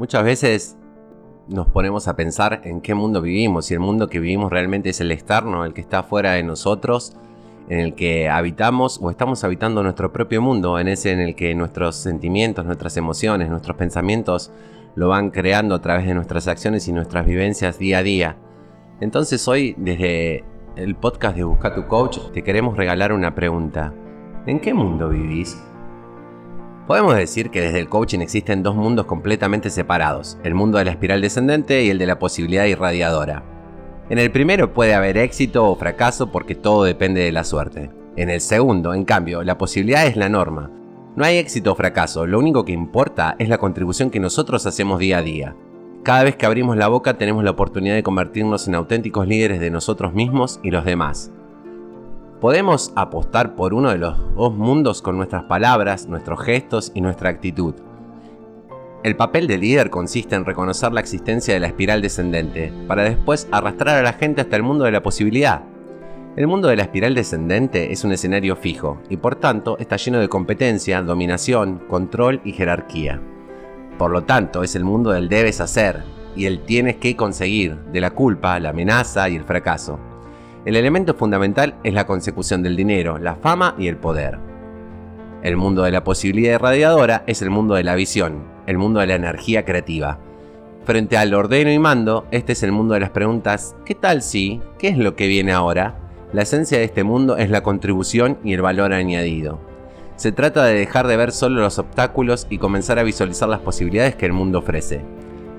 Muchas veces nos ponemos a pensar en qué mundo vivimos, si el mundo que vivimos realmente es el externo, el que está fuera de nosotros, en el que habitamos o estamos habitando nuestro propio mundo, en ese en el que nuestros sentimientos, nuestras emociones, nuestros pensamientos lo van creando a través de nuestras acciones y nuestras vivencias día a día. Entonces hoy, desde el podcast de Busca tu Coach, te queremos regalar una pregunta. ¿En qué mundo vivís? Podemos decir que desde el coaching existen dos mundos completamente separados, el mundo de la espiral descendente y el de la posibilidad irradiadora. En el primero puede haber éxito o fracaso porque todo depende de la suerte. En el segundo, en cambio, la posibilidad es la norma. No hay éxito o fracaso, lo único que importa es la contribución que nosotros hacemos día a día. Cada vez que abrimos la boca tenemos la oportunidad de convertirnos en auténticos líderes de nosotros mismos y los demás. Podemos apostar por uno de los dos mundos con nuestras palabras, nuestros gestos y nuestra actitud. El papel de líder consiste en reconocer la existencia de la espiral descendente, para después arrastrar a la gente hasta el mundo de la posibilidad. El mundo de la espiral descendente es un escenario fijo y por tanto está lleno de competencia, dominación, control y jerarquía. Por lo tanto, es el mundo del debes hacer y el tienes que conseguir, de la culpa, la amenaza y el fracaso. El elemento fundamental es la consecución del dinero, la fama y el poder. El mundo de la posibilidad irradiadora es el mundo de la visión, el mundo de la energía creativa. Frente al ordeno y mando, este es el mundo de las preguntas ¿qué tal si? ¿Qué es lo que viene ahora? La esencia de este mundo es la contribución y el valor añadido. Se trata de dejar de ver solo los obstáculos y comenzar a visualizar las posibilidades que el mundo ofrece.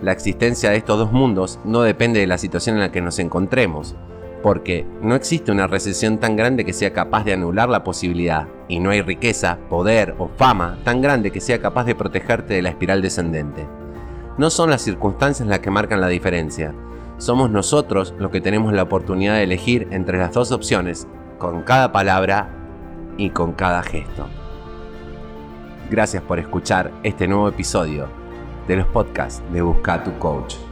La existencia de estos dos mundos no depende de la situación en la que nos encontremos, porque no existe una recesión tan grande que sea capaz de anular la posibilidad, y no hay riqueza, poder o fama tan grande que sea capaz de protegerte de la espiral descendente. No son las circunstancias las que marcan la diferencia, somos nosotros los que tenemos la oportunidad de elegir entre las dos opciones, con cada palabra y con cada gesto. Gracias por escuchar este nuevo episodio de los podcasts de Busca tu Coach.